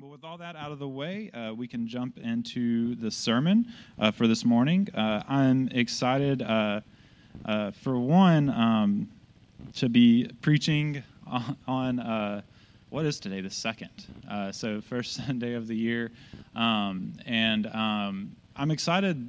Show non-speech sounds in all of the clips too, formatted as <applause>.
Well, with all that out of the way, uh, we can jump into the sermon uh, for this morning. Uh, I'm excited, uh, uh, for one, um, to be preaching on, on uh, what is today, the second. so, first <laughs> Sunday of the year. Um, and um, I'm excited,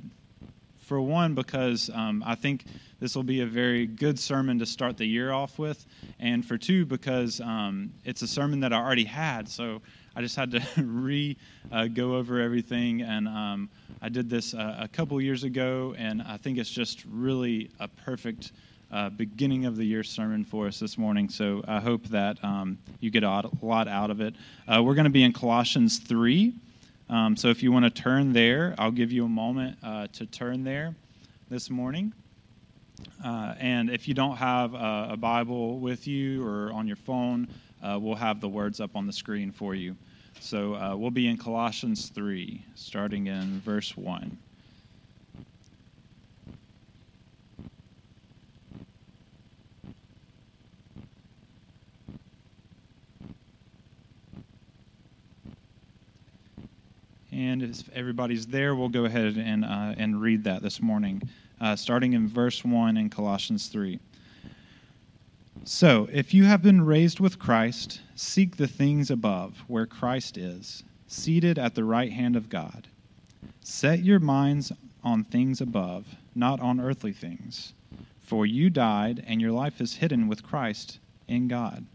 for one, because um, I think this will be a very good sermon to start the year off with. And for two, because um, it's a sermon that I already had. So, I just had to <laughs> re uh, go over everything. And um, I did this uh, a couple years ago, and I think it's just really a perfect uh, beginning of the year sermon for us this morning. So I hope that um, you get a lot out of it. Uh, we're going to be in Colossians 3. Um, so if you want to turn there, I'll give you a moment uh, to turn there this morning. Uh, and if you don't have a, a, Bible with you or on your phone, we'll have the words up on the screen for you. So uh, we'll be in Colossians 3, starting in verse 1. And if everybody's there, we'll go ahead and, uh, and read that this morning, uh, starting in verse 1 in Colossians 3. So, if you have been raised with Christ, seek the things above, where Christ is, seated at the right hand of God. Set your minds on things above, not on earthly things. For you died, and your life is hidden with Christ in God.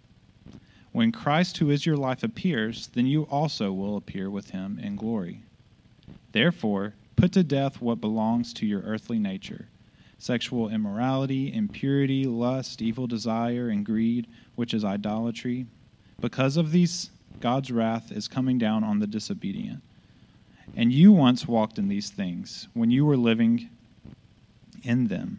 When Christ, who is your life, appears, then you also will appear with him in glory. Therefore, put to death what belongs to your earthly nature sexual immorality, impurity, lust, evil desire, and greed, which is idolatry. Because of these, God's wrath is coming down on the disobedient. And you once walked in these things when you were living in them.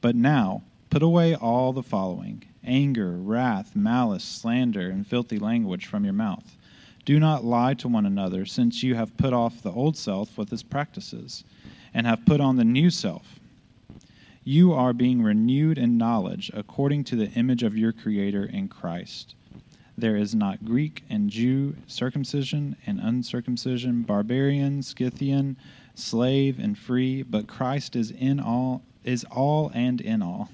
But now, put away all the following anger, wrath, malice, slander, and filthy language from your mouth. Do not lie to one another, since you have put off the old self with its practices, and have put on the new self you are being renewed in knowledge according to the image of your Creator in Christ. There is not Greek and Jew, circumcision and uncircumcision, barbarian, Scythian, slave and free, but Christ is in all is all and in all.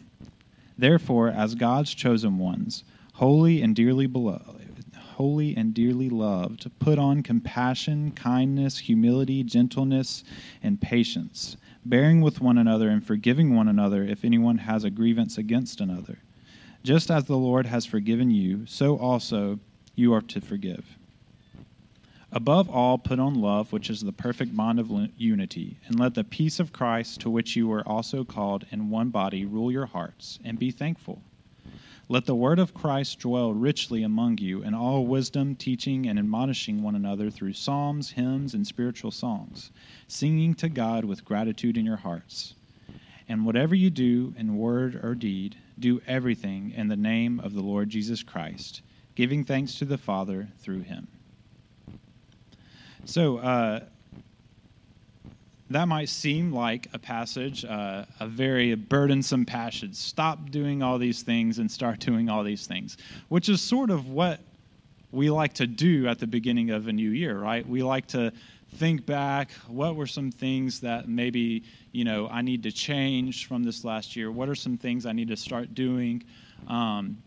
Therefore, as God's chosen ones, holy and dearly beloved, holy and dearly loved, put on compassion, kindness, humility, gentleness, and patience bearing with one another and forgiving one another if anyone has a grievance against another. Just as the Lord has forgiven you, so also you are to forgive. Above all, put on love, which is the perfect bond of unity, and let the peace of Christ, to which you were also called in one body, rule your hearts, and be thankful. Let the word of Christ dwell richly among you in all wisdom, teaching and admonishing one another through psalms, hymns, and spiritual songs, singing to God with gratitude in your hearts. And whatever you do in word or deed, do everything in the name of the Lord Jesus Christ, giving thanks to the Father through him. So, uh, that might seem like a passage, uh, a very burdensome passage. Stop doing all these things and start <laughs> doing all these things, which is sort of what we like to do at the beginning of a new year, right? We like to think back what were some things that maybe you know i need to change from this last year? What are some things i need to start doing? Um,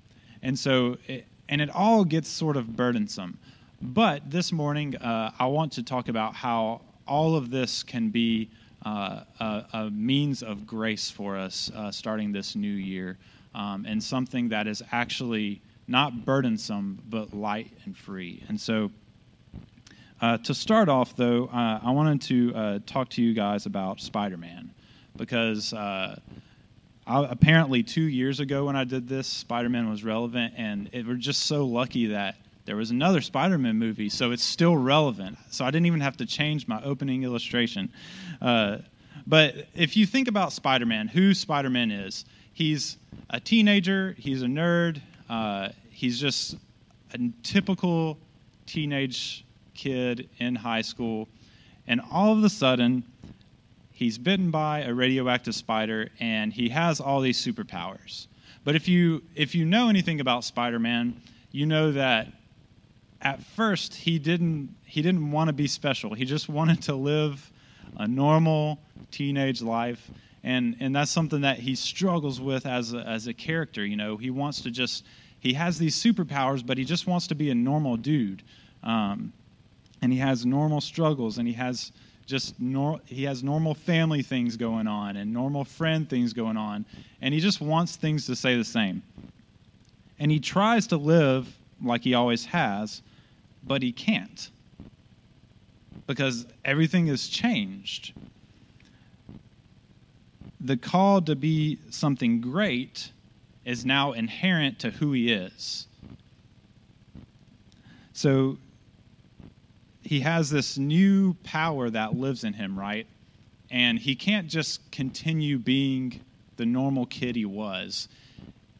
and so it, and it all gets sort of burdensome. But this morning uh, i want to talk about how all of this can be uh, a, a, means of grace for us uh, starting this new year um, and something that is actually not burdensome but light and free. And so, uh, to start off, though, uh, I wanted to uh, talk to you guys about Spider Man because. Uh, I, apparently, two years ago when I did this, Spider Man was relevant, and it, we're just so lucky that there was another Spider Man movie, so it's still relevant. So I didn't even have to change my opening illustration. Uh, but if you think about Spider Man, who Spider Man is, he's a teenager, he's a nerd, uh, he's just a typical teenage kid in high school. And all of a sudden, he's bitten by a radioactive spider and he has all these superpowers. But if you if you know anything about Spider-Man, you know that at first he didn't he didn't want to be special. He just wanted to live a normal teenage life and and that's something that he struggles with as a, as a character, you know. He wants to just he has these superpowers, but he just wants to be a normal dude. Um, and he has normal struggles and he has just nor- he has normal family things going on and normal friend things going on and he just wants things to stay the same. And he tries to live like he always has but he can't because everything has changed. The call to be something great is now inherent to who he is. So he has this new power that lives in him, right? And he can't just continue being the normal kid he was.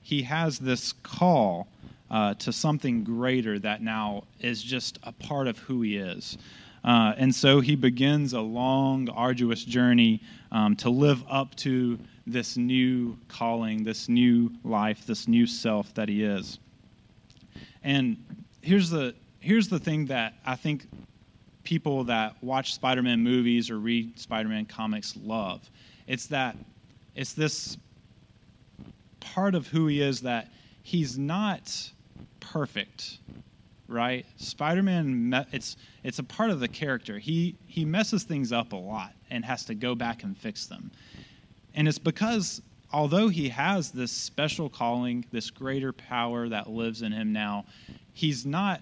He has this call uh, to something greater that now is just a part of who he is. Uh, and so he begins a long, arduous journey um, to live up to this new calling, this new life, this new self that he is. And here's the here's the thing that I think people that watch Spider-Man movies or read Spider-Man comics love. It's that it's this part of who he is that he's not perfect, right? Spider-Man it's it's a part of the character. He he messes things up a lot and has to go back and fix them. And it's because although he has this special calling, this greater power that lives in him now, he's not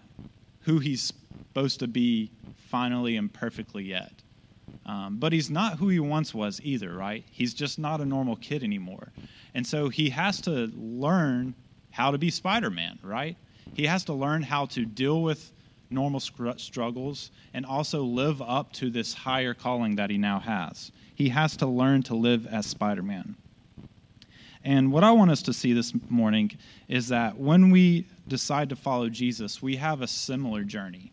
who he's supposed to be finally and perfectly yet. Um, but he's not who he once was either, right? He's just not a normal kid anymore. And so he has to learn how to be Spider Man, right? He has to learn how to deal with normal struggles and also live up to this higher calling that he now has. He has to learn to live as Spider Man. And what I want us to see this morning is that when we decide to follow Jesus, we have a similar journey.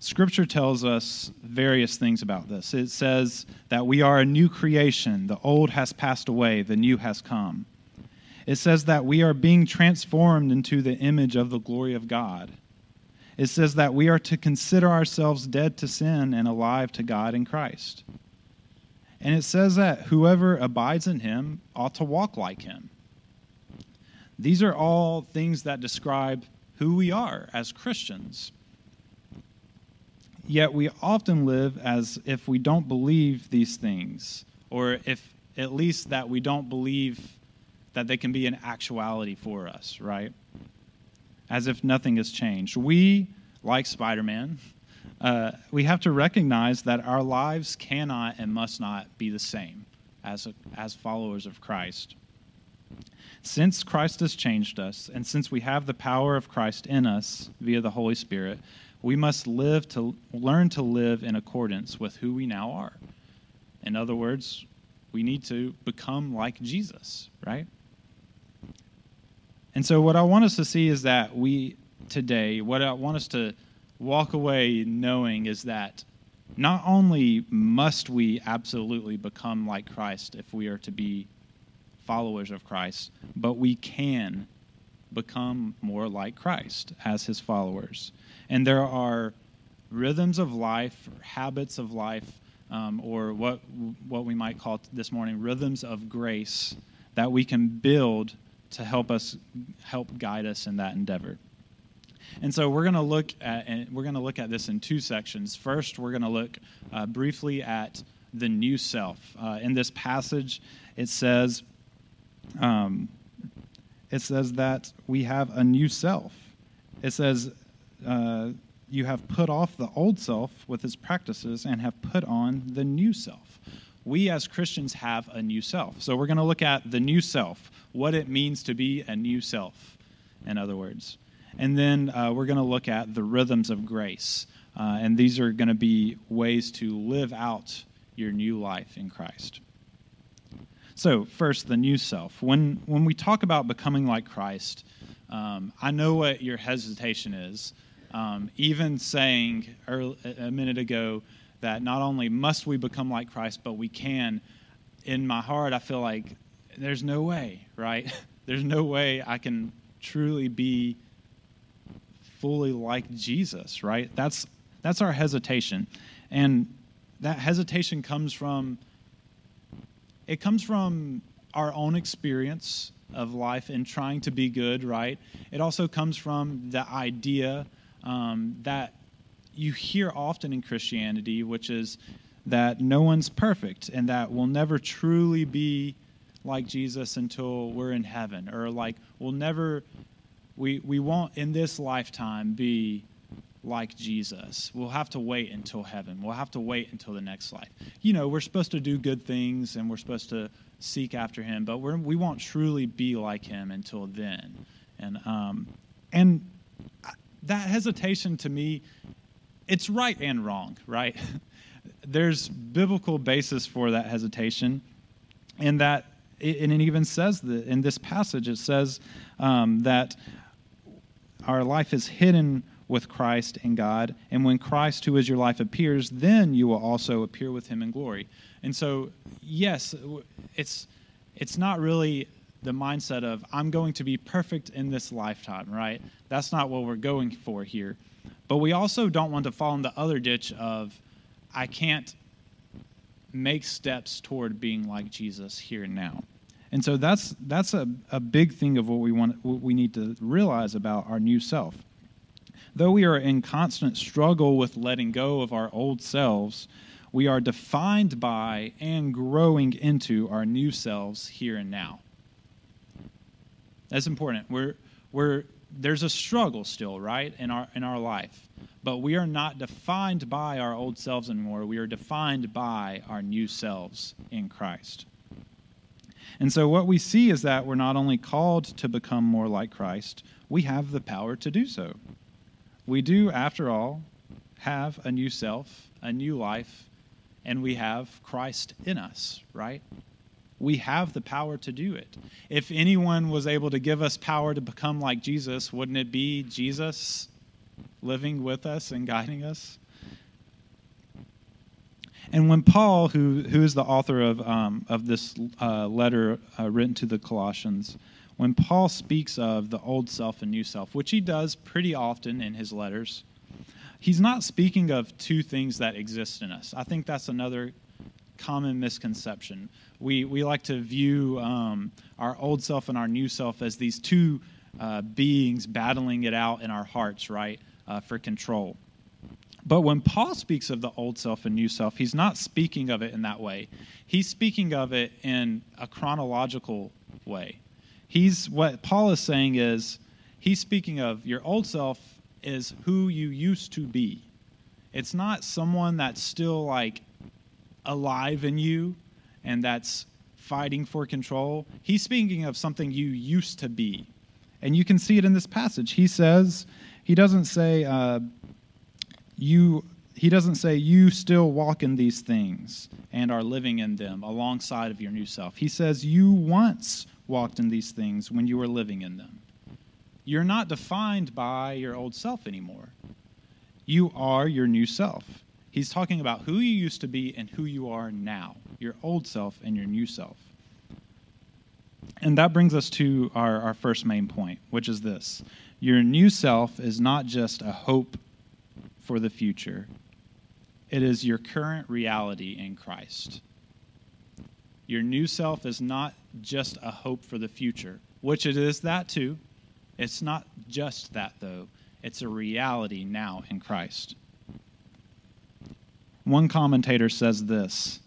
Scripture tells us various things about this. It says that we are a new creation. The old has passed away, the new has come. It says that we are being transformed into the image of the glory of God. It says that we are to consider ourselves dead to sin and alive to God in Christ. And it says that whoever abides in him ought to walk like him. These are all things that describe who we are as Christians. Yet we often live as if we don't believe these things, or if at least that we don't believe that they can be an actuality for us, right? As if nothing has changed. We, like Spider Man, uh, we have to recognize that our lives cannot and must not be the same as, a, as followers of Christ. Since Christ has changed us, and since we have the power of Christ in us via the Holy Spirit, we must live to learn to live in accordance with who we now are. In other words, we need to become like Jesus, right? And so, what I want us to see is that we today, what I want us to walk away knowing is that not only must we absolutely become like Christ if we are to be followers of Christ, but we can become more like Christ as his followers. And there are rhythms of life, habits of life, um, or what, what we might call this morning rhythms of grace that we can build to help us help guide us in that endeavor. And so we're going to look at we're going to look at this in two sections. First, we're going to look uh, briefly at the new self. Uh, in this passage, it says, um, it says that we have a new self. It says, uh, you have put off the old self with its practices and have put on the new self. We as Christians have a new self. So we're going to look at the new self, what it means to be a new self, in other words. And then uh, we're going to look at the rhythms of grace. Uh, and these are going to be ways to live out your new life in Christ. So, first, the new self. When, when we talk about becoming like Christ, um, I know what your hesitation is. Um, even saying early, a minute ago that not only must we become like Christ, but we can, in my heart, I feel like there's no way, right? <laughs> there's no way I can truly be fully like Jesus, right? That's that's our hesitation. And that hesitation comes from it comes from our own experience of life and trying to be good, right? It also comes from the idea um, that you hear often in Christianity, which is that no one's perfect and that we'll never truly be like Jesus until we're in heaven, or like we'll never, we, we won't in this lifetime be like Jesus. We'll have to wait until heaven. We'll have to wait until the next life. You know, we're supposed to do good things and we're supposed to seek after Him, but we're, we won't truly be like Him until then. And um, and that hesitation to me, it's right and wrong, right? <laughs> There's biblical basis for that hesitation, and that and it even says that in this passage it says um, that our life is hidden with Christ in God, and when Christ, who is your life, appears, then you will also appear with Him in glory. And so, yes, it's it's not really the mindset of I'm going to be perfect in this lifetime, right? That's not what we're going for here. But we also don't want to fall in the other ditch of I can't make steps toward being like Jesus here and now. And so that's that's a, a big thing of what we want what we need to realize about our new self. Though we are in constant struggle with letting go of our old selves, we are defined by and growing into our new selves here and now. That's important. We're, we're, there's a struggle still, right, in our, in our life. But we are not defined by our old selves anymore. We are defined by our new selves in Christ. And so, what we see is that we're not only called to become more like Christ, we have the power to do so. We do, after all, have a new self, a new life, and we have Christ in us, right? We have the power to do it. If anyone was able to give us power to become like Jesus, wouldn't it be Jesus living with us and guiding us? And when Paul, who, who is the author of, um, of this uh, letter uh, written to the Colossians, when Paul speaks of the old self and new self, which he does pretty often in his letters, he's not speaking of two things that exist in us. I think that's another common misconception. We, we like to view um, our old self and our new self as these two uh, beings battling it out in our hearts, right, uh, for control. But when Paul speaks of the old self and new self, he's not speaking of it in that way. He's speaking of it in a chronological way. He's what Paul is saying is he's speaking of your old self is who you used to be. It's not someone that's still like alive in you and that's fighting for control. He's speaking of something you used to be. And you can see it in this passage. He says, he doesn't say, uh, you, he doesn't say, you still walk in these things and are living in them alongside of your new self. He says, you once walked in these things when you were living in them. You're not defined by your old self anymore. You are your new self. He's talking about who you used to be and who you are now your old self and your new self. And that brings us to our, our first main point, which is this your new self is not just a hope for the future, it is your current reality in Christ. Your new self is not just a hope for the future, which it is that too. It's not just that, though, it's a reality now in Christ. One commentator says this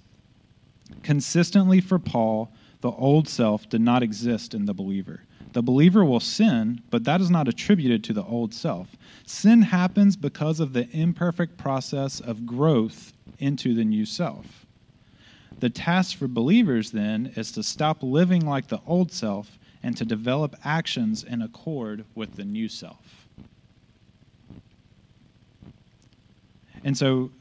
Consistently for Paul, the old self did not exist in the believer. The believer will sin, but that is not attributed to the old self. Sin happens because of the imperfect process of growth into the new self. The task for believers, then, is to stop living like the old self and to develop actions in accord with the new self. And so,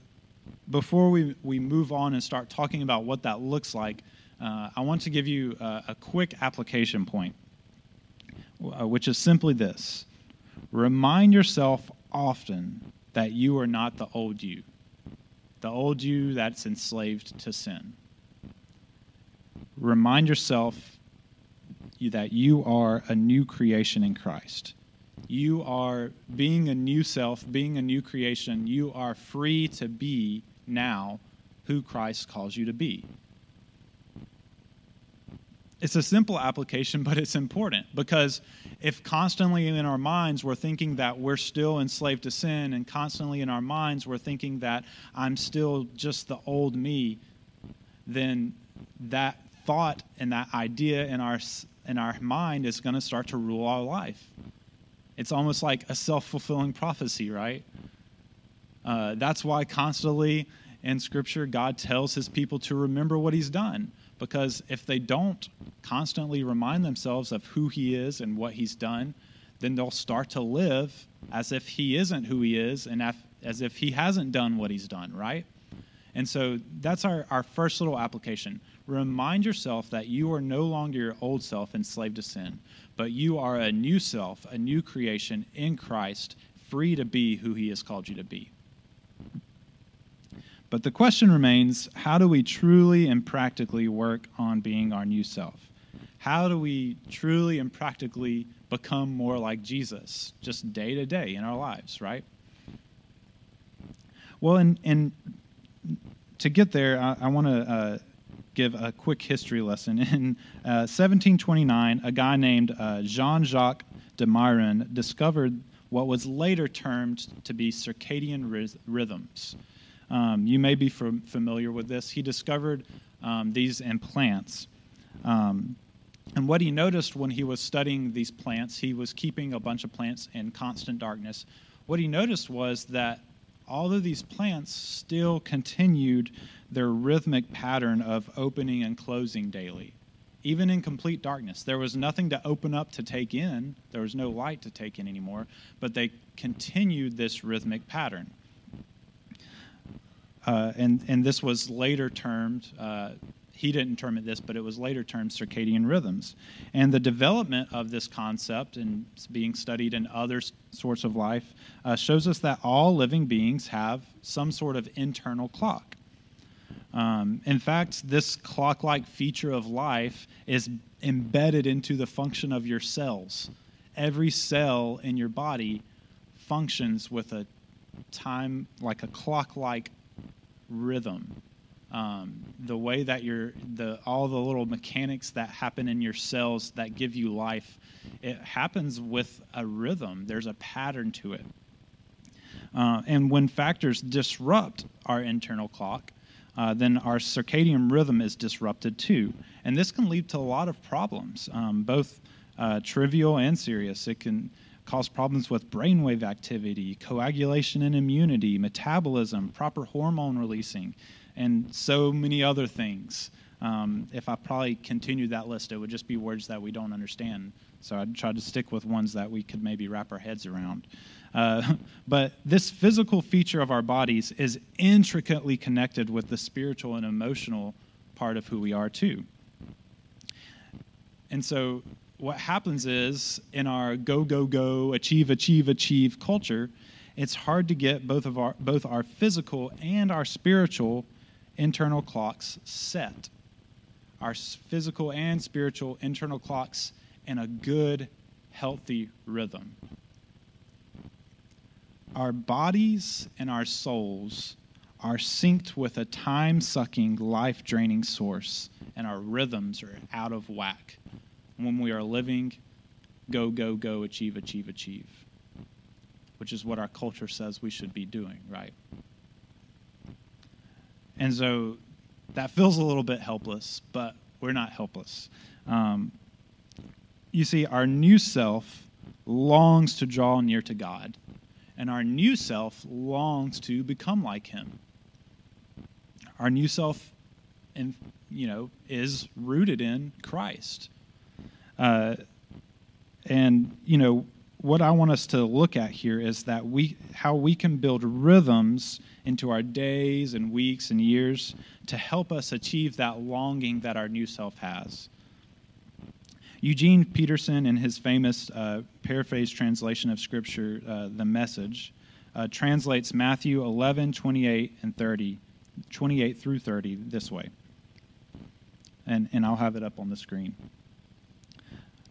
before we, we move on and start talking about what that looks like, uh, I want to give you a, a quick application point, uh, which is simply this remind yourself often that you are not the old you, the old you that's enslaved to sin. Remind yourself that you are a new creation in Christ. you are being a new self, being a new creation. You are free to be now who Christ calls you to be. It's a simple application, but it's important because if constantly in our minds we're thinking that we're still enslaved to sin, and constantly in our minds we're thinking that I'm still just the old me, then that thought and that idea in our in our mind is going to start to rule our life. It's almost like a self fulfilling prophecy, right? Uh, that's why constantly in Scripture God tells His people to remember what He's done because if they don't constantly remind themselves of who he is and what he's done, then they'll start to live as if he isn't who he is and as if he hasn't done what he's done, right? And so that's our, our first little application. Remind yourself that you are no longer your old self enslaved to sin, but you are a new self, a new creation in Christ, free to be who he has called you to be. But the question remains how do we truly and practically work on being our new self? How do we truly and practically become more like Jesus, just day to day in our lives, right? Well, and, and to get there, I, I want to uh, give a quick history lesson. <laughs> In uh, 1729, a guy named uh, Jean Jacques de Mairan discovered what was later termed to be circadian rhythms. Um, you may be familiar with this. He discovered um, these in plants. Um, and what he noticed when he was studying these plants, he was keeping a bunch of plants in constant darkness. What he noticed was that all of these plants still continued their rhythmic pattern of opening and closing daily, even in complete darkness. There was nothing to open up to take in, there was no light to take in anymore, but they continued this rhythmic pattern. Uh, and, and this was later termed, uh, he didn't term it this, but it was later termed circadian rhythms. And the development of this concept and being studied in other sorts of life uh, shows us that all living beings have some sort of internal clock. Um, in fact, this clock like feature of life is embedded into the function of your cells. Every cell in your body functions with a time, like a clock like rhythm. Um, the way that you're the all the little mechanics that happen in your cells that give you life it happens with a rhythm. There's a pattern to it. Uh, and when factors disrupt our internal clock uh, then our circadian rhythm is disrupted too. And this can lead to a lot of problems um, both uh, trivial and serious. It can cause problems with brainwave activity, coagulation and immunity, metabolism, proper hormone releasing, and so many other things. Um, if I probably continued that list, it would just be words that we don't understand. So I'd try to stick with ones that we could maybe wrap our heads around. Uh, <laughs> but this physical feature of our bodies is intricately connected with the spiritual and emotional part of who we are, too. And so what happens is in our go go go achieve achieve achieve culture it's hard to get both of our both our physical and our spiritual internal clocks set. Our physical and spiritual internal clocks in a good healthy rhythm. Our bodies and our souls are synced with a time sucking life draining source and our rhythms are out of whack when we are living go, go, go, achieve, achieve, achieve, which is what our culture says we should be doing, right? And so that feels a little bit helpless, but we're not helpless. Um, you see, our new self longs to draw near to God, and our new self longs to become like Him. Our new self, and you know, is rooted in Christ. Uh, and you know what I want us to look at here is that we how we can build rhythms into our days and weeks and years to help us achieve that longing that our new self has. Eugene Peterson, in his famous uh, paraphrase translation of Scripture, uh, The Message, uh, translates Matthew 11, 28, and 30, 28 through 30 this way. And, and I'll have it up on the screen.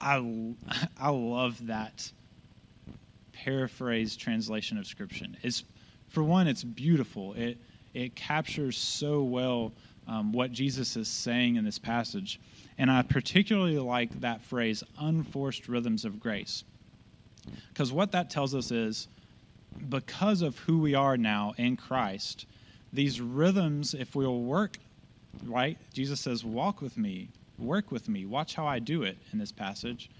I, <laughs> I love that paraphrased translation of Scripture. It's, for one, it's beautiful. It, it captures so well um, what Jesus is saying in this passage. And I particularly like that phrase, unforced rhythms of grace. Because what that tells us is because of who we are now in Christ, these rhythms, if we'll work, right? Jesus says, Walk with me, work with me, watch how I do it in this passage.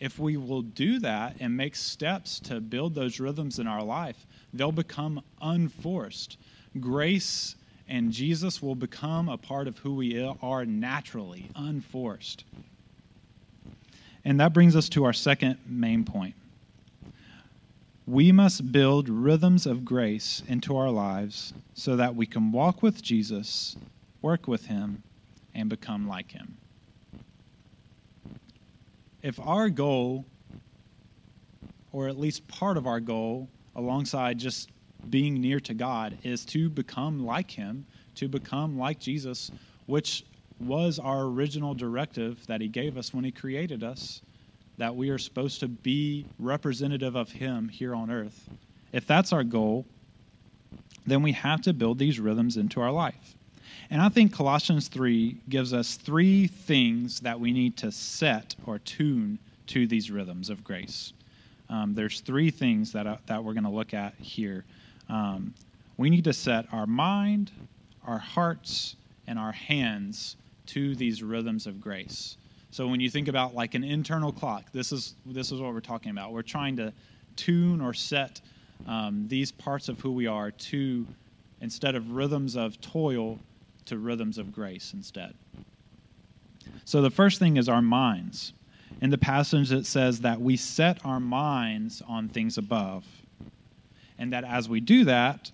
If we will do that and make steps to build those rhythms in our life, they'll become unforced. Grace and Jesus will become a part of who we are naturally, unforced. And that brings us to our second main point. We must build rhythms of grace into our lives so that we can walk with Jesus, work with Him, and become like Him. If our goal, or at least part of our goal, alongside just being near to God, is to become like Him, to become like Jesus, which was our original directive that He gave us when He created us that we are supposed to be representative of Him here on earth, if that's our goal, then we have to build these rhythms into our life. And I think Colossians 3 gives us three things that we need to set or tune to these rhythms of grace. Um, there's three things that, uh, that we're going to look at here. Um, we need to set our mind, our hearts, and our hands to these rhythms of grace. So when you think about like an internal clock, this is this is what we're talking about. We're trying to tune or set um, these parts of who we are to instead of rhythms of toil to rhythms of grace instead. So the first thing is our minds. In the passage, it says that we set our minds on things above. And that as we do that,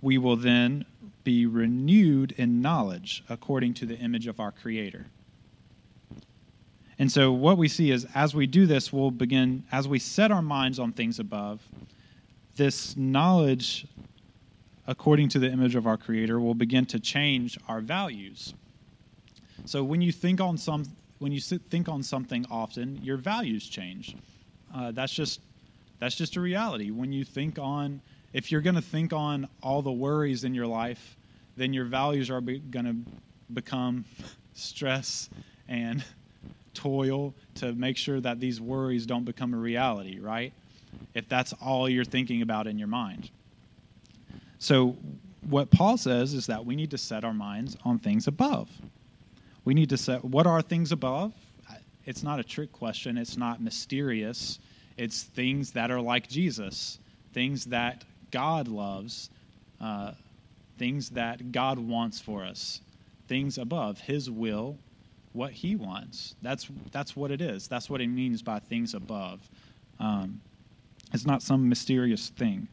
we will then be renewed in knowledge according to the image of our Creator. And so, what we see is as we do this, we'll begin, as we set our minds on things above, this knowledge, according to the image of our Creator, will begin to change our values. So, when you think on some, when you think on something often, your values change. Uh, that's just that's just a reality. When you think on, if you're going to think on all the worries in your life, then your values are be, going to become <laughs> stress and <laughs> toil to make sure that these worries don't become a reality, right? If that's all you're thinking about in your mind. So, what Paul says is that we need to set our minds on things above. We need to set what are things above? It's not a trick question, it's not mysterious. It's things that are like Jesus, things that God loves, uh, things that God wants for us, things above, His will what he wants. That's that's what it is. That's what he means by things above. Um, it's not some mysterious thing.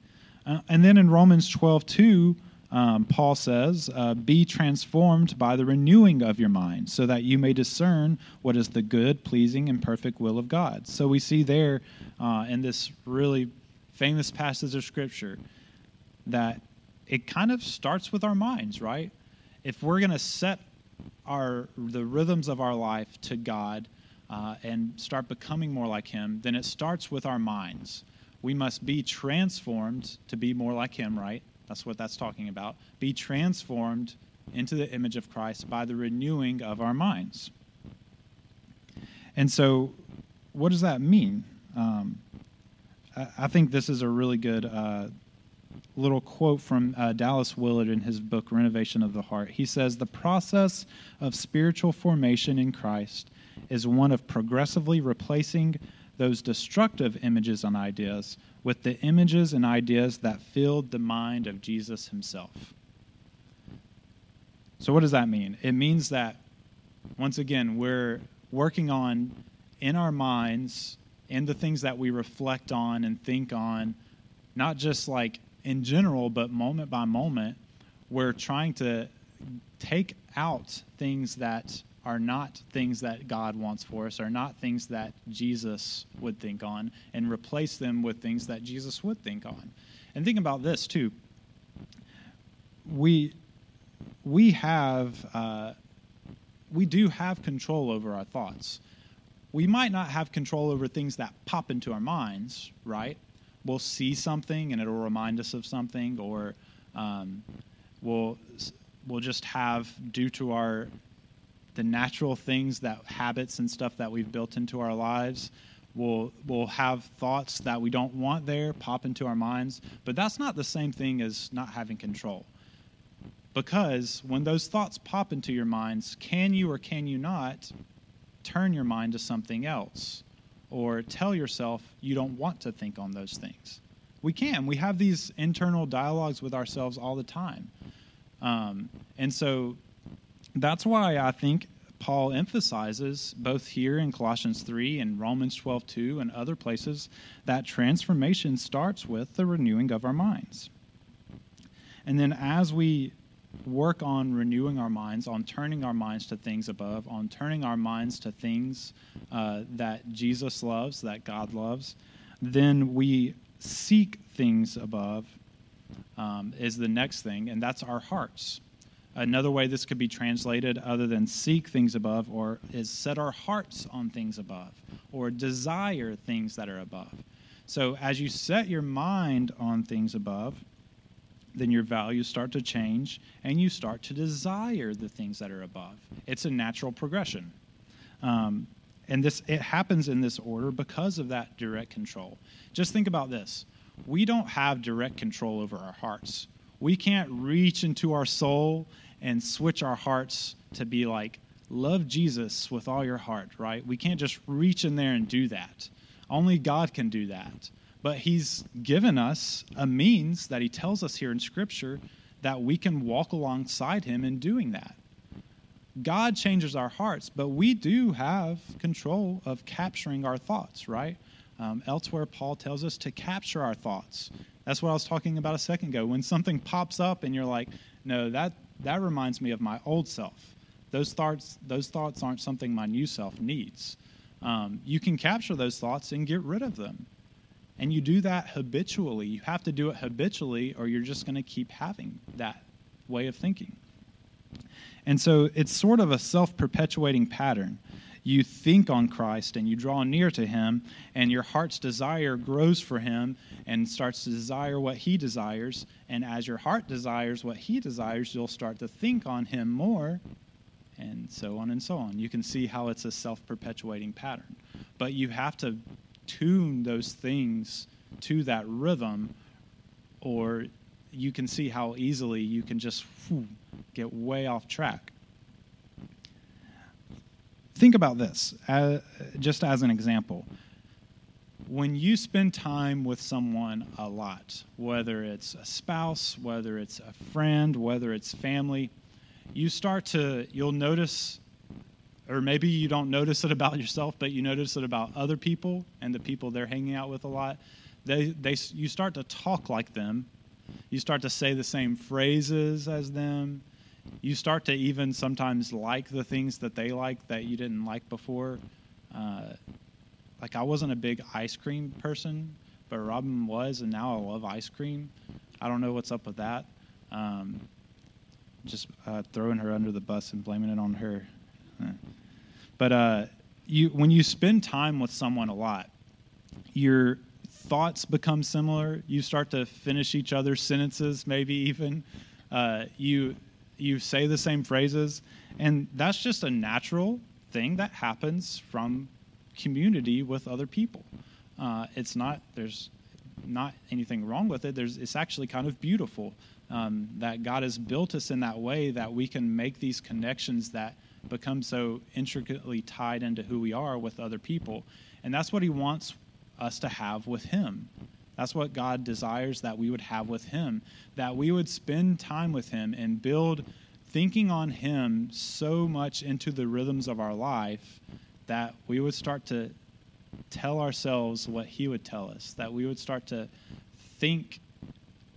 Uh, and then in Romans 12, 2, um, Paul says, uh, Be transformed by the renewing of your mind, so that you may discern what is the good, pleasing, and perfect will of God. So we see there uh, in this really famous passage of Scripture that it kind of starts with our minds, right? If we're going to set our the rhythms of our life to God uh, and start becoming more like Him, then it starts with our minds. We must be transformed to be more like Him, right? That's what that's talking about. Be transformed into the image of Christ by the renewing of our minds. And so, what does that mean? Um, I, I, think this is a really good uh, little quote from uh, Dallas Willard in his book, Renovation of the Heart. He says, The process of spiritual formation in Christ is one of progressively replacing those destructive images and ideas with the images and ideas that filled the mind of Jesus himself. So, what does that mean? It means that, once again, we're working on in our minds in the things that we reflect on and think on, not just like in general, but moment by moment, we're trying to take out things that are not things that God wants for us, are not things that Jesus would think on, and replace them with things that Jesus would think on. And think about this too. We we have uh, we do have control over our thoughts. We might not have control over things that pop into our minds, right? We'll see something and it'll remind us of something, or um, we'll we'll just have due to our the natural things that habits and stuff that we've built into our lives we'll we'll have thoughts that we don't want there pop into our minds but that's not the same thing as not having control. Because when those thoughts pop into your minds can you or can you not turn your mind to something else or tell yourself you don't want to think on those things? We can. We have these internal dialogues with ourselves all the time. Um, and so that's why I think Paul emphasizes both here in Colossians 3 and Romans 12 2 and other places that transformation starts with the renewing of our minds. And then as we work on renewing our minds, on turning our minds to things above, on turning our minds to things uh, that Jesus loves, that God loves, then we seek things above, um, is the next thing, and that's our hearts. Another way this could be translated, other than seek things above, or is set our hearts on things above, or desire things that are above. So as you set your mind on things above, then your values start to change and you start to desire the things that are above. It's a natural progression. Um, and this it happens in this order because of that direct control. Just think about this. We don't have direct control over our hearts. We can't reach into our soul and switch our hearts to be like, love Jesus with all your heart, right? We can't just reach in there and do that. Only God can do that. But He's given us a means that He tells us here in Scripture that we can walk alongside Him in doing that. God changes our hearts, but we do have control of capturing our thoughts, right? Um, elsewhere, Paul tells us to capture our thoughts. That's what I was talking about a second ago. When something pops up and you're like, no, that that reminds me of my old self. Those thoughts, those thoughts aren't something my new self needs. Um, you can capture those thoughts and get rid of them. And you do that habitually. You have to do it habitually, or you're just going to keep having that way of thinking. And so it's sort of a self perpetuating pattern. You think on Christ and you draw near to Him, and your heart's desire grows for Him and starts to desire what He desires, and as your heart desires what He desires, you'll start to think on Him more, and so on and so on. You can see how it's a self perpetuating pattern. But you have to tune those things to that rhythm, or you can see how easily you can just whew, get way off track. Think about this, uh, just as an example when you spend time with someone a lot, whether it's a spouse, whether it's a friend, whether it's family, you start to, you'll notice, or maybe you don't notice it about <laughs> yourself, but you notice it about other people and the people they're hanging out with a lot. They, they, you start to talk like them. You start to say the same phrases as them. You start to even sometimes like the things that they like that you didn't like before. Uh, like I wasn't a big ice cream person, but Robin was, and now I love ice cream. I don't know what's up with that. Um, just uh, throwing her under the bus and blaming it on her. But uh, you, when you spend time with someone a lot, your thoughts become similar. You start to finish each other's sentences, maybe even. Uh, you you say the same phrases, and that's just a natural thing that happens from community with other people. Uh, it's not there's not anything wrong with it. There's it's actually kind of beautiful um, that God has built us in that way that we can make these connections that become so intricately tied into who we are with other people, and that's what He wants us to have with Him. That's what God desires that we would have with Him, that we would spend time with Him and build thinking on Him so much into the rhythms of our life that we would start to tell ourselves what He would tell us, that we would start to think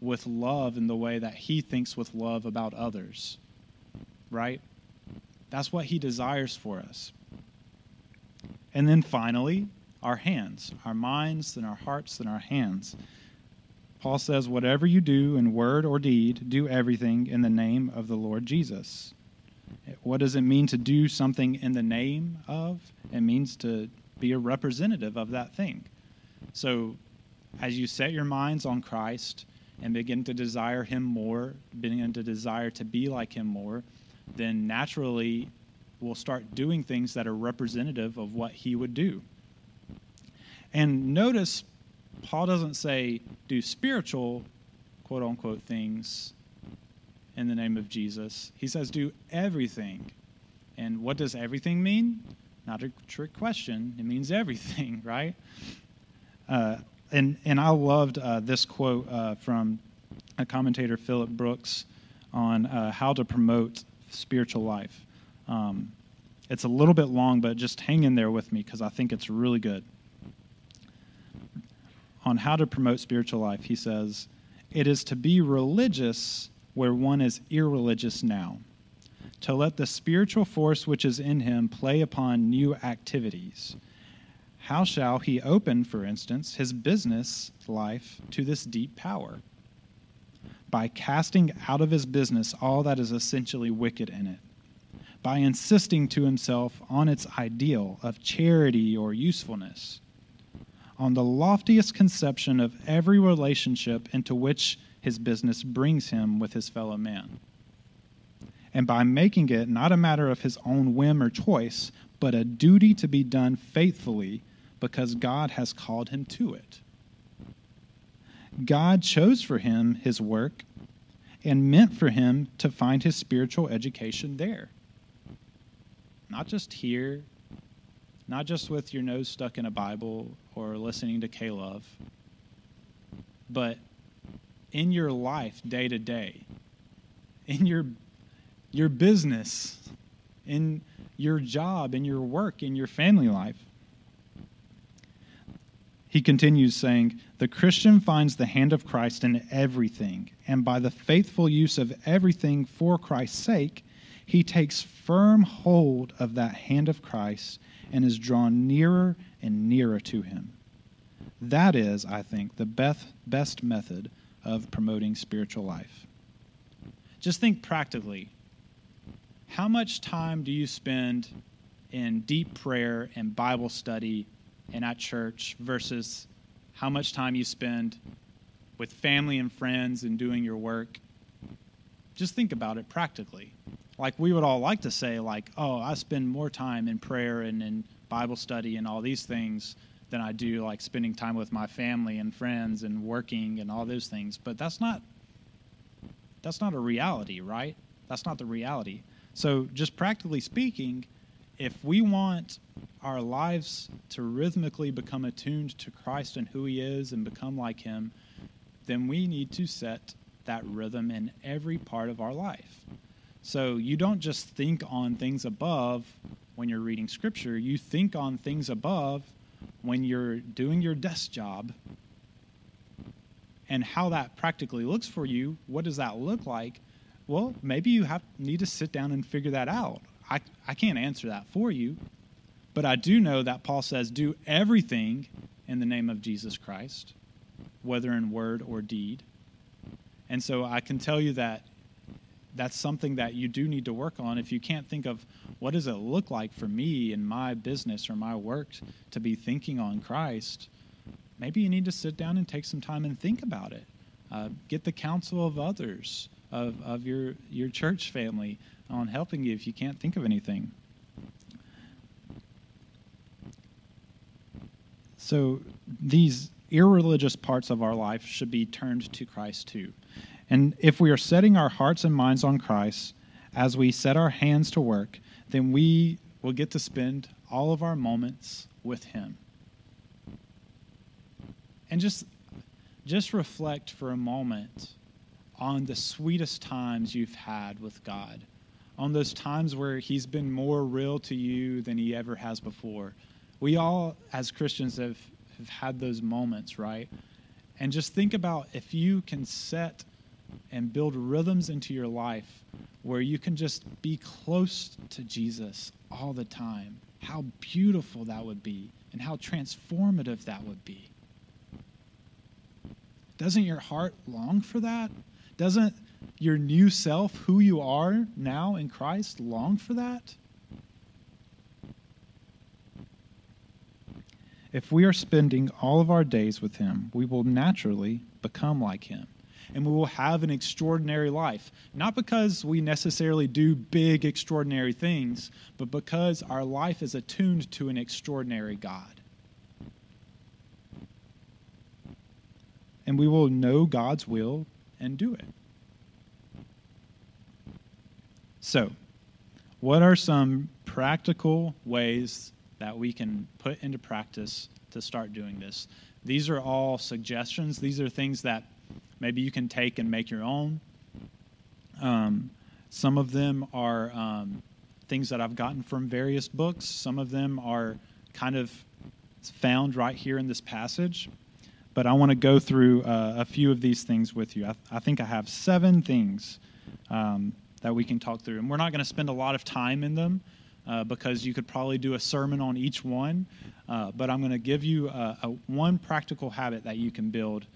with love in the way that He thinks with love about others, right? That's what He desires for us. And then finally, our hands, our minds, and our hearts, and our hands. Paul says, Whatever you do in word or deed, do everything in the name of the Lord Jesus. What does it mean to do something in the name of? It means to be a representative of that thing. So, as you set your minds on Christ and begin to desire Him more, begin to desire to be like Him more, then naturally we'll start doing things that are representative of what He would do. And notice, Paul doesn't say do spiritual, quote unquote, things in the name of Jesus. He says do everything. And what does everything mean? Not a trick question. It means everything, <laughs> right? Uh, and and I loved uh, this quote uh, from a commentator, Philip Brooks, on uh, how to promote spiritual life. Um, it's a little bit long, but just hang in there with me because I think it's really good. On how to promote spiritual life, he says, It is to be religious where one is irreligious now to let the spiritual force which is in him play upon new activities. How shall he open, for instance, his business life to this deep power? By casting out of his business all that is essentially wicked in it, by insisting to himself on its ideal of charity or usefulness, on the loftiest conception of every relationship into which his business brings him with his fellow man and by making it not a matter of his own whim or choice, but a duty to be done faithfully because God has called him to it. God chose for him his work and meant for him to find his spiritual education there. Not just here, not just with your nose stuck in a Bible or listening to K Love, but in your life day to day, in your your business, in your job, in your work, in your family life. He continues saying, The Christian finds the hand of Christ in everything, and by the faithful use of everything for Christ's sake, he takes firm hold of that hand of Christ and is drawn nearer and nearer to him. That is, I think, the best, best method of promoting spiritual life. Just think practically how much time do you spend in deep prayer and Bible study and at church versus how much time you spend with family and friends and doing your work? Just think about it practically. Like we would all like to say, like, oh, I spend more time in prayer and in Bible study and all these things than I do like spending time with my family and friends and working and all those things. But that's not that's not a reality, right? That's not the reality. So, just practically speaking, if we want our lives to rhythmically become attuned to Christ and who He is and become like Him, then we need to set that rhythm in every part of our life. So, you don't just think on things above when you're reading Scripture, you think on things above when you're doing your desk job. And how that practically looks for you, what does that look like? Well, maybe you have need to sit down and figure that out. I, I can't answer that for you, but I do know that Paul says, do everything in the name of Jesus Christ, whether in word or deed. And so I can tell you that that's something that you do need to work on. If you can't think of what does it look like for me in my business or my work to be thinking on Christ, maybe you need to sit down and take some time and think about it. Uh, get the counsel of others of, of your, your church family on helping you if you can't think of anything. So these irreligious parts of our life should be turned to Christ too. And if we are setting our hearts and minds on Christ as we set our hands to work, then we will get to spend all of our moments with Him. And just, just reflect for a moment on the sweetest times you've had with God, on those times where He's been more real to you than He ever has before, we all, as Christians, have, have had those moments, right? And just think about if you can set and build rhythms into your life where you can just be close to Jesus all the time, how beautiful that would be and how transformative that would be. Doesn't your heart long for that? Doesn't your new self, who you are now in Christ, long for that? If we are spending all of our days with Him, we will naturally become like Him. And we will have an extraordinary life. Not because we necessarily do big, extraordinary things, but because our life is attuned to an extraordinary God. And we will know God's will and do it. So, what are some practical ways that we can put into practice to start doing this. These are all suggestions. These are things that maybe you can take and make your own. Um, some of them are um, things that I've gotten from various books. Some of them are kind of found right here in this passage. But I want to go through uh, a few of these things with you. I, I think I have seven things um, that we can talk through. And we're not going to spend a lot of time in them uh, because you could probably do a sermon on each one. Uh, but I'm going to give you a, a, one practical habit that you can build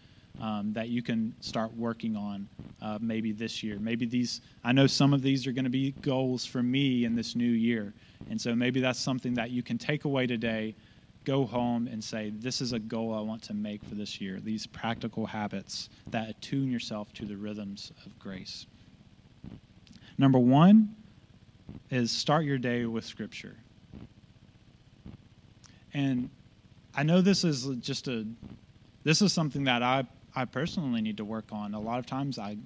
um, that you can start working on uh, maybe this year. Maybe these, I know some of these are going to be goals for me in this new year. And so maybe that's something that you can take away today, go home and say, This is a goal I want to make for this year. These practical habits that attune yourself to the rhythms of grace. Number one, is start your day with Scripture. And I know this is just a, this is something that I, I personally need to work on. A lot of times I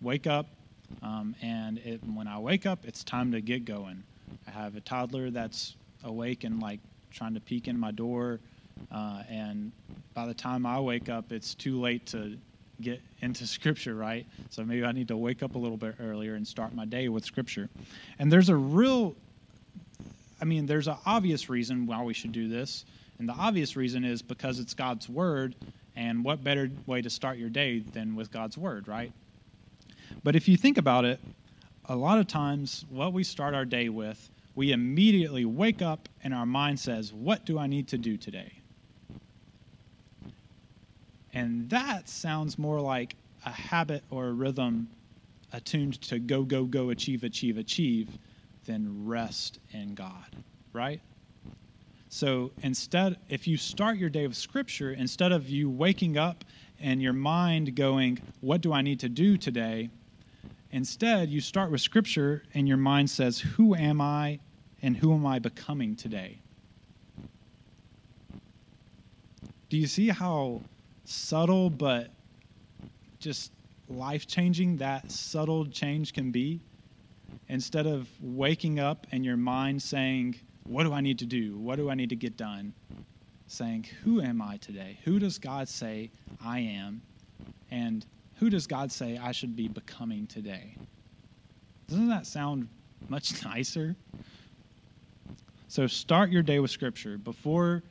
wake up, um, and it, when I wake up, it's time to get going. I have a toddler that's awake and like trying to peek in my door, uh, and by the time I wake up, it's too late to get into <laughs> Scripture, right? So maybe I need to wake up a little bit earlier and start my day with Scripture. And there's a real, I mean, there's an obvious reason why we should do this. And the obvious reason is because it's God's Word. And what better way to start your day than with God's Word, right? But if you think about it, a lot of times what we start our day with, we immediately wake up and our mind says, What do I need to do today? And that sounds more like a habit or a rhythm attuned to go, go, go, achieve, achieve, achieve than rest in God, right? So instead, if you start your day with Scripture, instead of you waking up and your mind going, What do I need to do today? Instead, you start with Scripture and your mind says, Who am I and who am I becoming today? Do you see how subtle but just life changing that subtle change can be. Instead of waking up and your mind saying, What do I need to do? What do I need to get done? Saying, Who am I today? Who does God say I am? And who does God say I should be becoming today? Doesn't that sound much <laughs> nicer? So start your day with Scripture. Before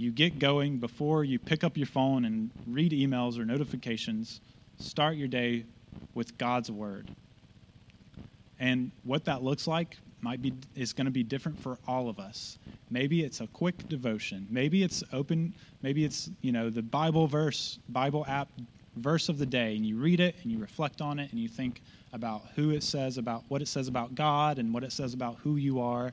you get going before you pick up your phone and read emails or notifications. Start your day with God's word. And what that looks like might be is going to be different for all of us. Maybe it's a quick devotion. Maybe it's open, maybe it's, you know, the Bible verse, Bible app verse of the day and you read it and you reflect on it and you think about who it says about what it says about God and what it says about who you are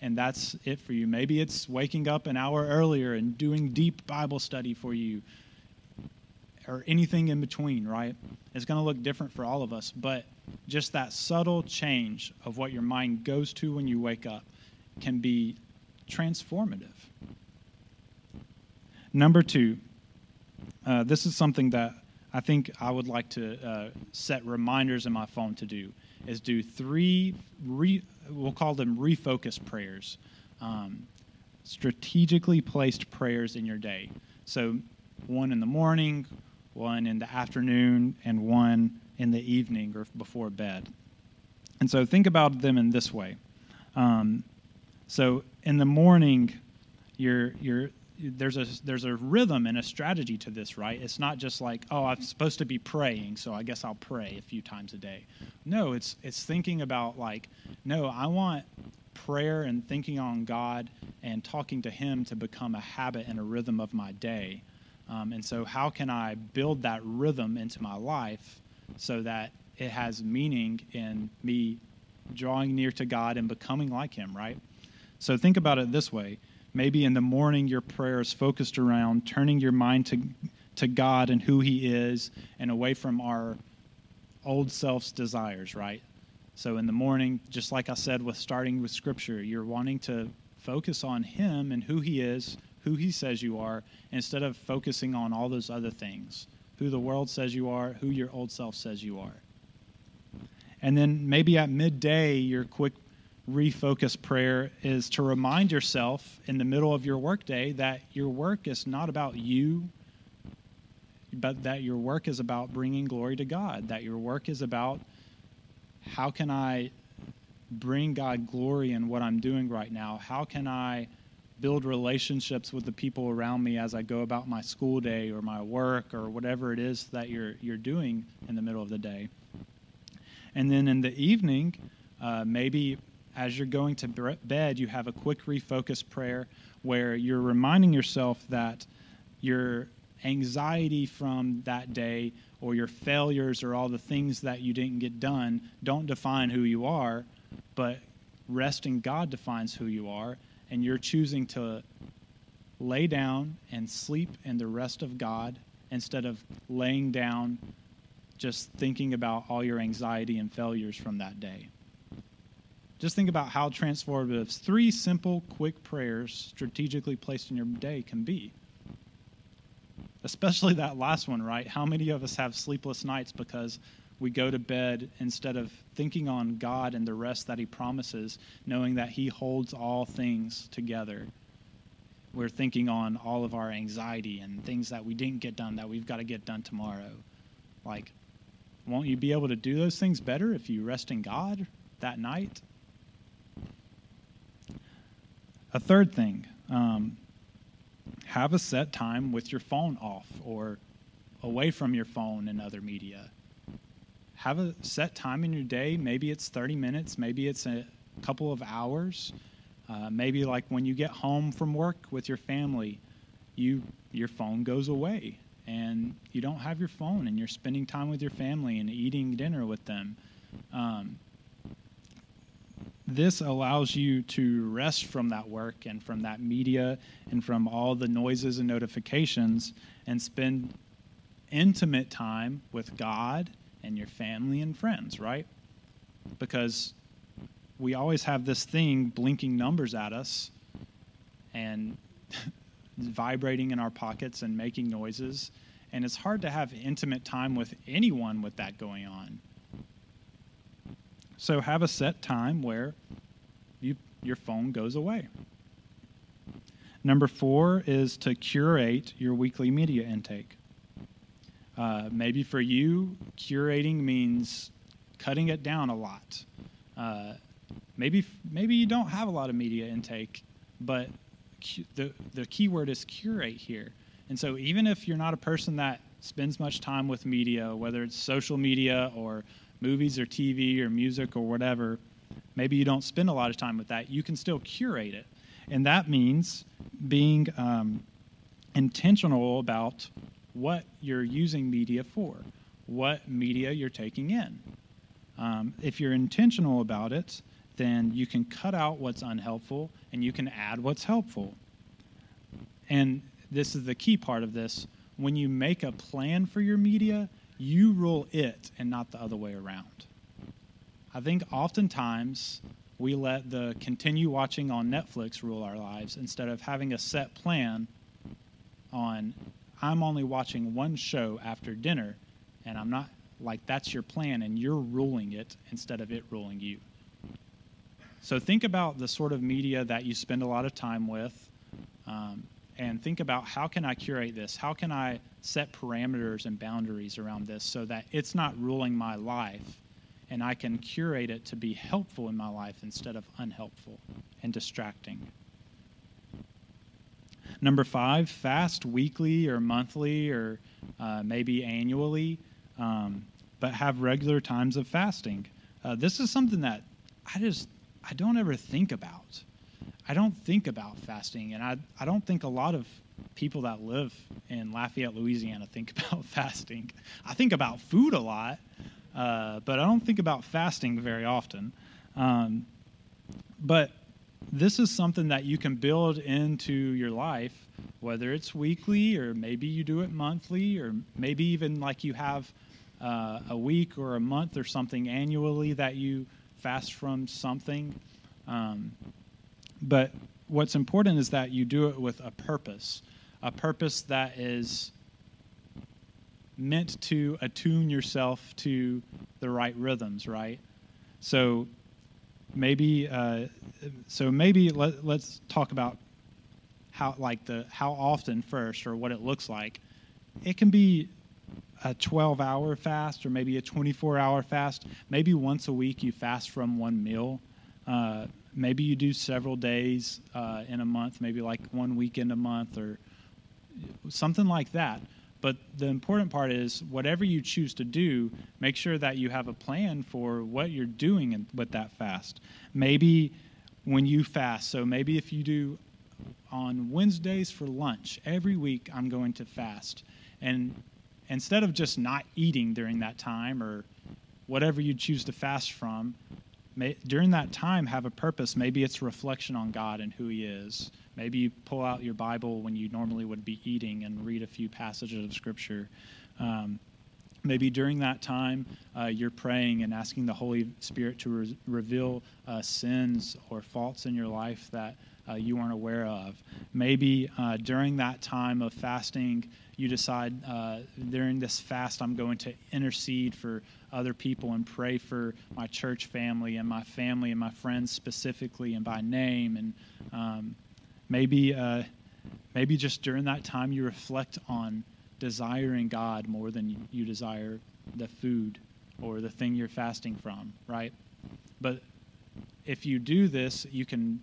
and that's it for you. Maybe it's waking up an hour earlier and doing deep Bible study for you, or anything in between, right? It's going to look different for all of us, but just that subtle change of what your mind goes to when you wake up can be transformative. Number two, uh, this is something that I think I would like to uh, set reminders in my phone to do is do three, re, we'll call them refocus prayers, um, strategically placed prayers in your day. So one in the morning, one in the afternoon, and one in the evening or before bed. And so think about them in this way. Um, so in the morning, you're you're there's a there's a rhythm and a strategy to this, right? It's not just like, oh, I'm supposed to be praying, so I guess I'll pray a few times a day. No, it's it's thinking about like, no, I want prayer and thinking on God and talking to Him to become a habit and a rhythm of my day. Um, and so, how can I build that rhythm into my life so that it has meaning in me drawing near to God and becoming like Him, right? So, think about it this way Maybe in the morning, your prayer is focused around turning your mind to, to God and who He is and away from our old self's desires, right? So in the morning, just like I said with starting with Scripture, you're wanting to focus on Him and who He is, who He says you are, instead of focusing on all those other things who the world says you are, who your old self says you are. And then maybe at midday, you're quick refocus prayer is to remind yourself in the middle of your workday that your work is not about you, but that your work is about bringing glory to God, that your work is about how can I bring God glory in what I'm doing right now? How can I build relationships with the people around me as I go about my school day or my work or whatever it is that you're you're doing in the middle of the day? And then in the evening, uh, maybe as you're going to bed, you have a quick refocus prayer where you're reminding yourself that your anxiety from that day or your failures or all the things that you didn't get done don't define who you are, but rest in God defines who you are, and you're choosing to lay down and sleep in the rest of God instead of laying down just thinking about all your anxiety and failures from that day. Just think about how transformative three simple, quick prayers strategically placed in your day can be. Especially that last one, right? How many of us have sleepless nights because we go to bed instead of thinking on God and the rest that He promises, knowing that He holds all things together? We're thinking on all of our anxiety and things that we didn't get done that we've got to get done tomorrow. Like, won't you be able to do those things better if you rest in God that night? A third thing, um, have a set time with your phone off or away from your phone and other media. Have a set time in your day. Maybe it's 30 minutes, maybe it's a couple of hours. Uh, maybe like when you get home from work with your family, you your phone goes away and you don't have your phone and you're spending time with your family and eating dinner with them. Um, this allows you to rest from that work and from that media and from all the noises and notifications and spend intimate time with God and your family and friends, right? Because we always have this thing blinking numbers at us and <laughs> vibrating in our pockets and making noises. And it's hard to have intimate time with anyone with that going on. So have a set time where you, your phone goes away. Number four is to curate your weekly media intake. Uh, maybe for you, curating means cutting it down a lot. Uh, maybe maybe you don't have a lot of media intake, but the the key word is curate here. And so even if you're not a person that spends much time with media, whether it's social media or movies or TV or music or whatever, maybe you don't spend a lot of time with that, you can still curate it. And that means being um, intentional about what you're using media for, what media you're taking in. Um, if you're intentional about it, then you can cut out what's unhelpful and you can add what's helpful. And this is the key part of this. When you make a plan for your media, you rule it and not the other way around. I think oftentimes we let the continue watching on Netflix rule our lives instead of having a set plan on I'm only watching one show after dinner and I'm not like that's your plan and you're ruling it instead of it ruling you. So think about the sort of media that you spend a lot of time with um, and think about how can I curate this? How can I set parameters and boundaries around this so that it's not ruling my life and I can curate it to be helpful in my life instead of unhelpful and distracting. Number five, fast weekly or monthly or uh, maybe annually, um, but have regular times of fasting. Uh, this is something that I just I don't ever think about. I don't think about fasting, and I I don't think a lot of people that live in Lafayette, Louisiana, think <laughs> about fasting. I think about food a lot, uh, but I don't think about fasting very often. Um, but this is something that you can build into your life, whether it's weekly or maybe you do it monthly or maybe even like you have uh, a week or a month or something annually that you fast from something. Um, but what's important is that you do it with a purpose, a purpose that is meant to attune yourself to the right rhythms, right? So maybe uh, so maybe let, let's talk about how like the how often first or what it looks like. It can be a 12 hour fast or maybe a 24 hour fast. Maybe once a week you fast from one meal. Uh, maybe you do several days uh, in a month maybe like one weekend a month or something like that but the important part is whatever you choose to do, make sure that you have a plan for what you're doing with that fast. Maybe when you fast, so maybe if you do on Wednesdays for lunch, every week I'm going to fast. And instead of just not eating during that time or whatever you choose to fast from, may, during that time have a purpose. Maybe it's reflection on God and who He is. Maybe you pull out your Bible when you normally would be eating and read a few passages of Scripture. Um, maybe during that time uh, you're praying and asking the Holy Spirit to re- reveal uh, sins or faults in your life that uh, you weren't aware of. Maybe uh, during that time of fasting, you decide uh, during this fast, I'm going to intercede for other people and pray for my church family and my family and my friends specifically and by name. And um, maybe, uh, maybe just during that time, you reflect on desiring God more than you desire the food or the thing you're fasting from, right? But if you do this, you can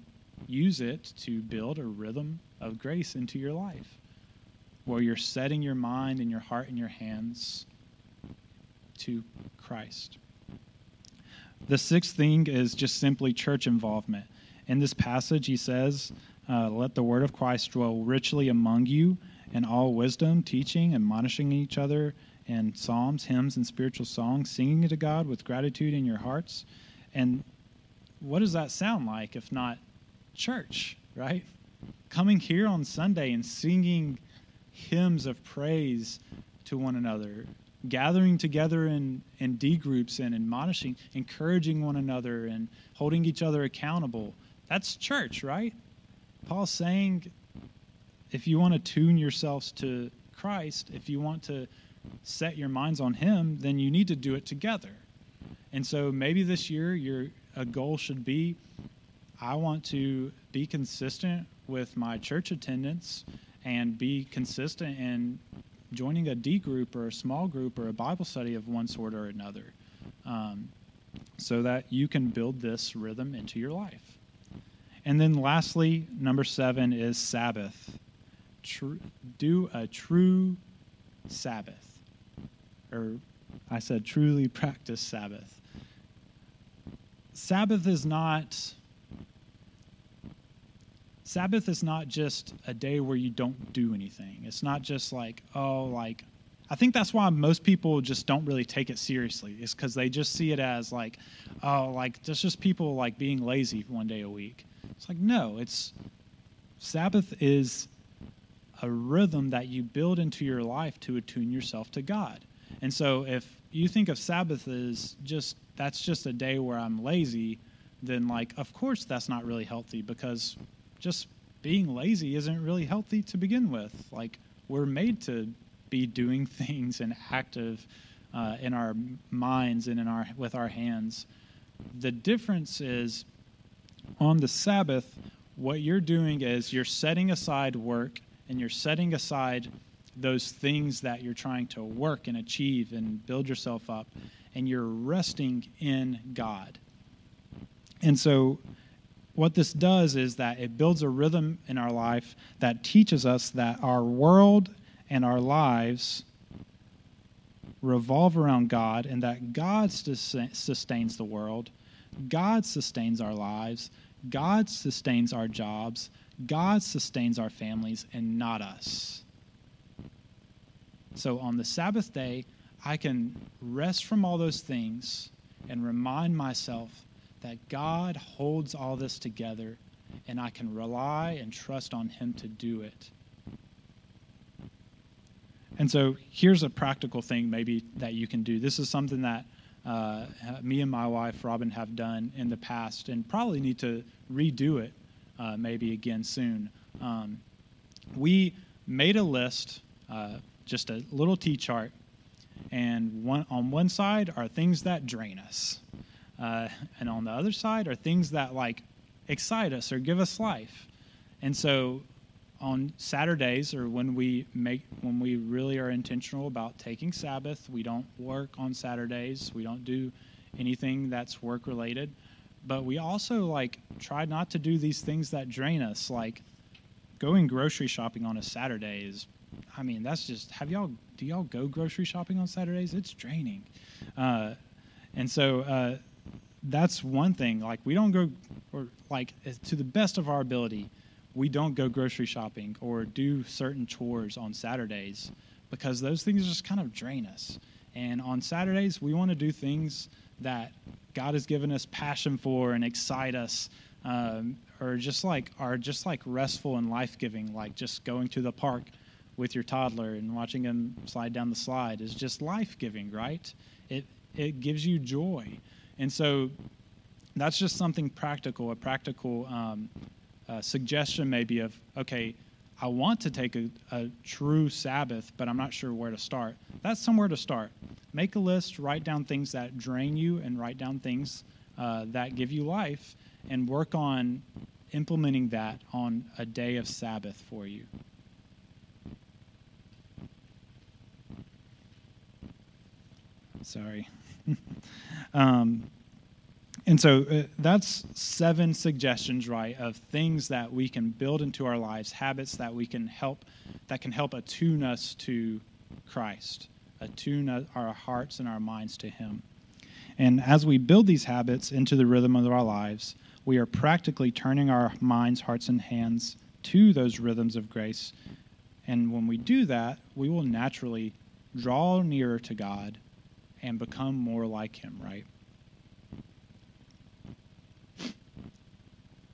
use it to build a rhythm of grace into your life where you're setting your mind and your heart and your hands to Christ. The sixth thing is just simply church involvement. In this passage, he says, uh, Let the word of Christ dwell richly among you in all wisdom, teaching, admonishing each other in psalms, hymns, and spiritual songs, singing to God with gratitude in your hearts. And what does that sound like if not church, right? Coming here on Sunday and singing hymns of praise to one another, gathering together in, in D groups and admonishing, encouraging one another and holding each other accountable. That's church, right? Paul's saying if you want to tune yourselves to Christ, if you want to set your minds on Him, then you need to do it together. And so maybe this year your a goal should be I want to be consistent with my church attendance and be consistent in joining a D group or a small group or a Bible study of one sort or another um, so that you can build this rhythm into your life. And then lastly, number seven is Sabbath. Do a true Sabbath. Or I said truly practice Sabbath. Sabbath is not Sabbath is not just a day where you don't do anything. It's not just like, oh, like, I think that's why most people just don't really take it seriously, is because they just see it as like, oh, like, that's just people like being lazy one day a week. It's like, no, it's Sabbath is a rhythm that you build into your life to attune yourself to God. And so if you think of Sabbath as just, that's just a day where I'm lazy, then like, of course that's not really healthy because just being lazy isn't really healthy to begin with. Like we're made to be doing <laughs> things and active uh, in our minds and in our with our hands. The difference is on the Sabbath, what you're doing is you're setting aside work and you're setting aside those things that you're trying to work and achieve and build yourself up, and you're resting in God. And so what this does is that it builds a rhythm in our life that teaches us that our world and our lives revolve around God and that God sustains the world, God sustains our lives, God sustains our jobs, God sustains our families, and not us. So on the Sabbath day, I can rest from all those things and remind myself that God holds all this together and I can rely and trust on Him to do it. And so here's a practical thing maybe that you can do. This is something that uh, me and my wife, Robin, have done in the past and probably need to redo it uh, maybe again soon. Um, we made a list, uh, just a little T chart, and one, on one side are things that drain us. Uh, and on the other side are things that like excite us or give us life. And so on Saturdays or when we make when we really are intentional about taking Sabbath, we don't work on Saturdays. We don't do anything that's work related. But we also like try not to do these things that drain us, like going grocery shopping on a Saturday is I mean, that's just have y'all do y'all go grocery shopping on Saturdays? It's draining. Uh, and so uh, that's one thing. Like we don't go or like to the best of our ability, we don't go grocery shopping or do certain chores on Saturdays because those things just kind of drain us. And on Saturdays, we want to do things that God has given us passion for and excite us, um, or just like are just like restful and life giving, like just going to the park with your toddler and watching him slide down the slide is just life giving, right? It it gives you joy, and so that's just something practical, a practical um, uh, suggestion maybe of okay i want to take a, a, true sabbath but i'm not sure where to start. That's somewhere to start. Make a list write down things that drain you and write down things uh, that give you life and work on implementing that on a day of sabbath for you. Sorry <laughs> um, and so uh, that's seven suggestions, right, of things that we can build into our lives, habits that we can help, that can help attune us to Christ, attune our hearts and our minds to Him. And as we build these habits into the rhythm of our lives, we are practically turning our minds, hearts, and hands to those rhythms of grace. And when we do that, we will naturally draw nearer to God and become more like Him, right?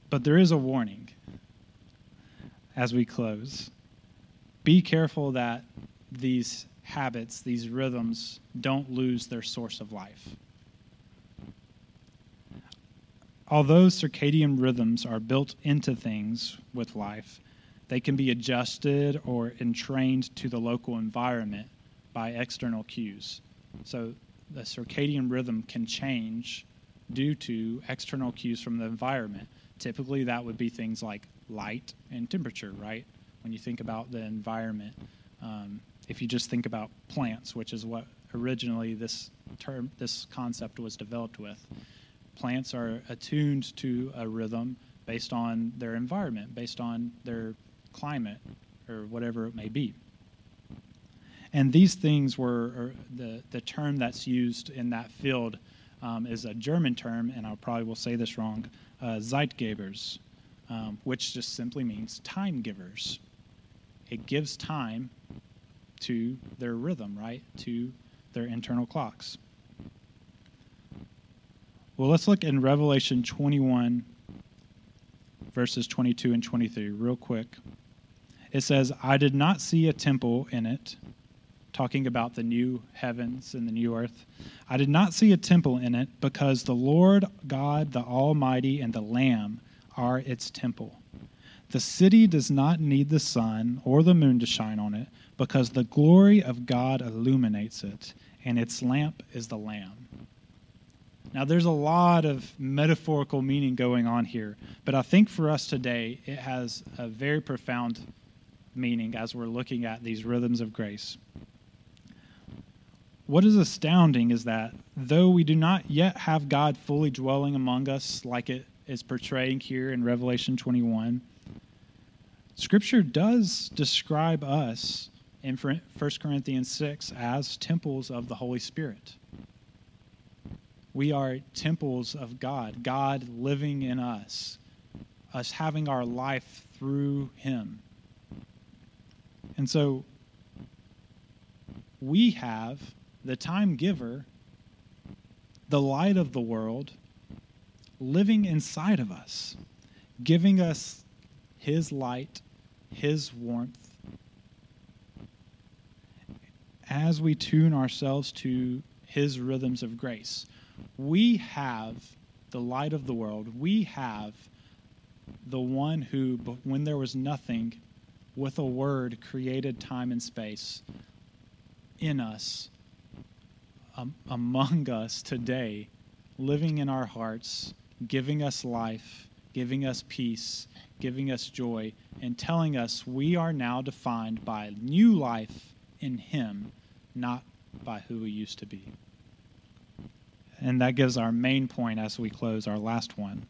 But there is a warning as we close. Be careful that these habits, these rhythms, don't lose their source of life. Although circadian rhythms are built into things with life, they can be adjusted or entrained to the local environment by external cues. So the circadian rhythm can change due to external cues from the environment. Typically, that would be things like light and temperature, right? When you think about the environment. Um, if you just think about plants, which is what originally this term, this concept was developed with, plants are attuned to a rhythm based on their environment, based on their climate, or whatever it may be. And these things were the, the term that's used in that field um, is a German term, and I probably will say this wrong, uh, Zeitgebers, um, which just simply means time givers. It gives time to their rhythm, right? To their internal clocks. Well, let's look in Revelation 21, verses 22 and 23, real quick. It says, I did not see a temple in it, talking about the new heavens and the new earth. I did not see a temple in it because the Lord God, the Almighty, and the Lamb are its temple. The city does not need the sun or the moon to shine on it because the glory of God illuminates it, and its lamp is the Lamb. Now, there's a lot of metaphorical meaning going on here, but I think for us today, it has a very profound meaning as we're looking at these rhythms of grace. What is astounding is that though we do not yet have God fully dwelling among us like it is portraying here in Revelation 21, Scripture does describe us in 1 Corinthians 6 as temples of the Holy Spirit. We are temples of God, God living in us, us having our life through Him. And so we have the time giver, the light of the world, living inside of us, giving us His light, His warmth. As we tune ourselves to His rhythms of grace, we have the light of the world. We have the one who, when there was nothing, with a word created time and space in us, um, among us today, living in our hearts, giving us life, giving us peace, giving us joy, and telling us we are now defined by new life in Him, not by who we used to be. And that gives our main point as we close our last one.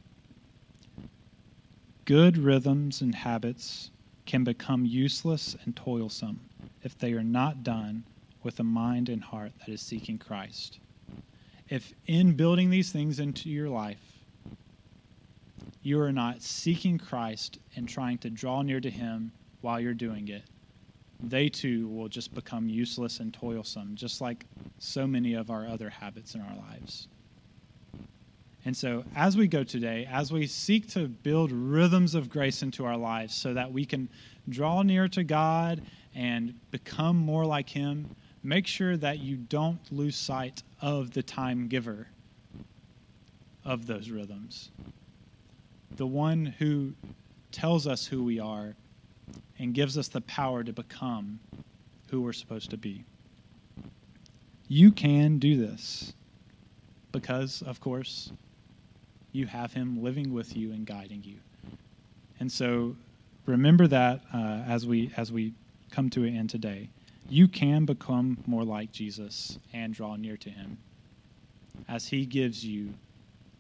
Good rhythms and habits can become useless and toilsome if they are not done with a mind and heart that is seeking Christ. If in building these things into your life, you are not seeking Christ and trying to draw near to Him while you're doing it, they too will just become useless and toilsome, just like so many of our other habits in our lives. And so, as we go today, as we seek to build rhythms of grace into our lives so that we can draw near to God and become more like Him, make sure that you don't lose sight of the time giver of those rhythms. The one who tells us who we are and gives us the power to become who we're supposed to be. You can do this because, of course, you have Him living with you and guiding you. And so remember that uh, as, we, as we come to an end today you can become more like Jesus and draw near to him as he gives you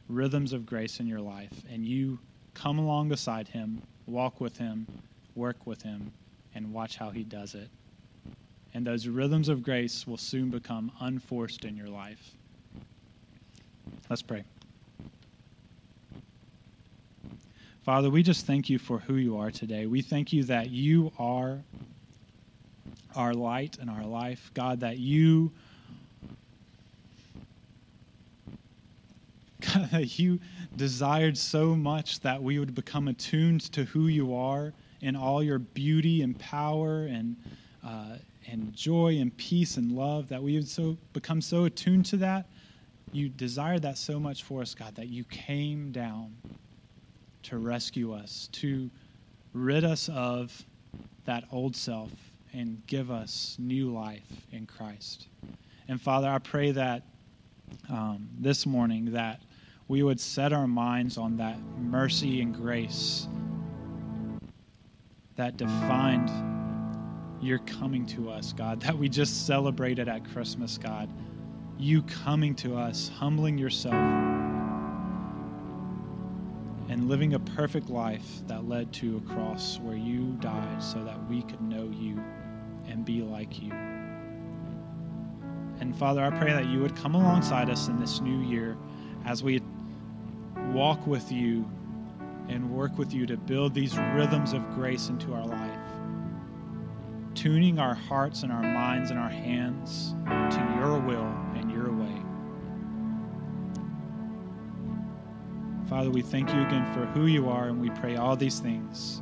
rhythms of grace in your life and you come along beside him, walk with him, work with him, and watch how he does it. And those rhythms of grace will soon become unforced in your life. Let's pray. Father, we just thank you for who you are today. We thank you that you are our light and our life. God, that you <laughs> God, that you desired so much that we would become attuned to who you are in all your beauty and power and uh, and joy and peace and love that we would so become so attuned to that you desired that so much for us god that you came down to rescue us to rid us of that old self and give us new life in Christ. And Father, I pray that um, this morning that we would set our minds on that mercy and grace that defined your coming to us, God, that we just celebrated at Christmas, God. You coming to us, humbling yourself, and living a perfect life that led to a cross where you died so that we could know you and be like you. And Father, I pray that you would come alongside us in this new year as we walk with you and work with you to build these rhythms of grace into our life, tuning our hearts and our minds and our hands to your will and Father, we thank you again for who you are, and we pray all these things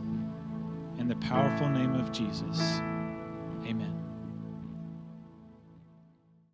in the powerful name of Jesus. Amen.